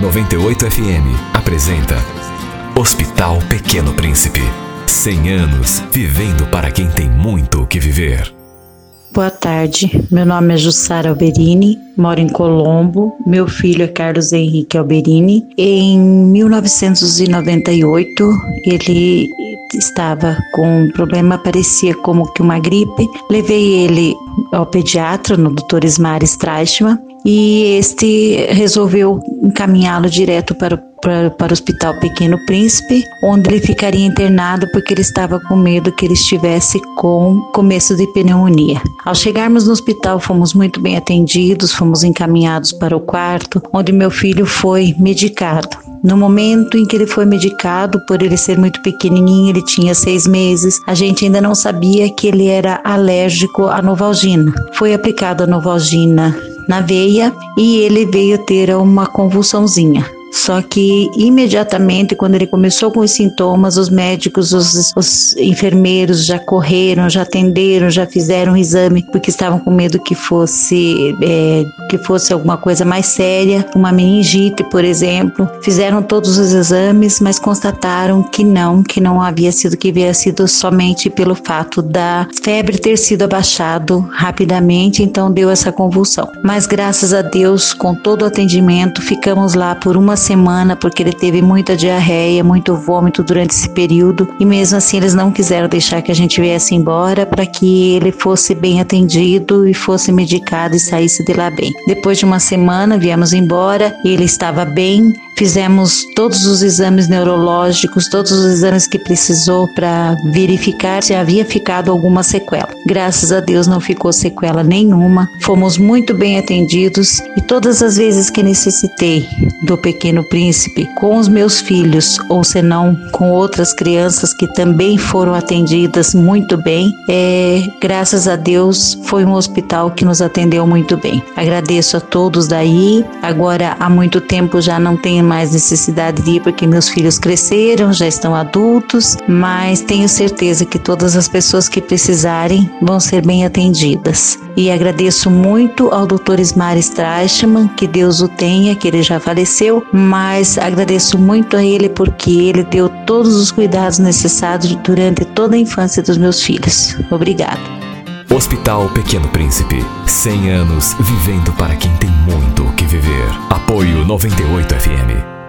98 FM apresenta Hospital Pequeno Príncipe. 100 anos vivendo para quem tem muito o que viver. Boa tarde, meu nome é Jussara Alberini, moro em Colombo, meu filho é Carlos Henrique Alberini. Em 1998, ele estava com um problema, parecia como que uma gripe. Levei ele ao pediatra, no Dr. Ismar Streichmann, e este resolveu encaminhá-lo direto para, para, para o Hospital Pequeno Príncipe, onde ele ficaria internado porque ele estava com medo que ele estivesse com começo de pneumonia. Ao chegarmos no hospital, fomos muito bem atendidos, fomos encaminhados para o quarto, onde meu filho foi medicado. No momento em que ele foi medicado, por ele ser muito pequenininho, ele tinha seis meses, a gente ainda não sabia que ele era alérgico à novalgina. Foi aplicada a novalgina na veia e ele veio ter uma convulsãozinha. Só que imediatamente, quando ele começou com os sintomas, os médicos, os, os, enfermeiros já correram, já atenderam, já fizeram o exame, porque estavam com medo que fosse é, que fosse alguma coisa mais séria, uma meningite, por exemplo. Fizeram todos os exames, mas constataram que não, que não havia sido que havia sido somente pelo fato da febre ter sido abaixado rapidamente, então deu essa convulsão. Mas graças a Deus, com todo o atendimento, ficamos lá por uma semana porque ele teve muita diarreia, muito vômito durante esse período e mesmo assim eles não quiseram deixar que a gente viesse embora para que ele fosse bem atendido e fosse medicado e saísse de lá bem. Depois de uma semana viemos embora, ele estava bem, Fizemos todos os exames neurológicos, todos os exames que precisou para verificar se havia ficado alguma sequela. Graças a Deus não ficou sequela nenhuma. Fomos muito bem atendidos e todas as vezes que necessitei do Pequeno Príncipe com os meus filhos ou senão com outras crianças que também foram atendidas muito bem, é, graças a Deus foi um hospital que nos atendeu muito bem. Agradeço a todos daí. Agora há muito tempo já não tenho mais necessidade de ir porque meus filhos cresceram, já estão adultos, mas tenho certeza que todas as pessoas que precisarem vão ser bem atendidas. E agradeço muito ao Dr. Ismar Strachman, que Deus o tenha, que ele já faleceu, mas agradeço muito a ele porque ele deu todos os cuidados necessários durante toda a infância dos meus filhos. Obrigada. Hospital Pequeno Príncipe. 100 anos vivendo para quem tem muito o que viver. Apoio 98 FM.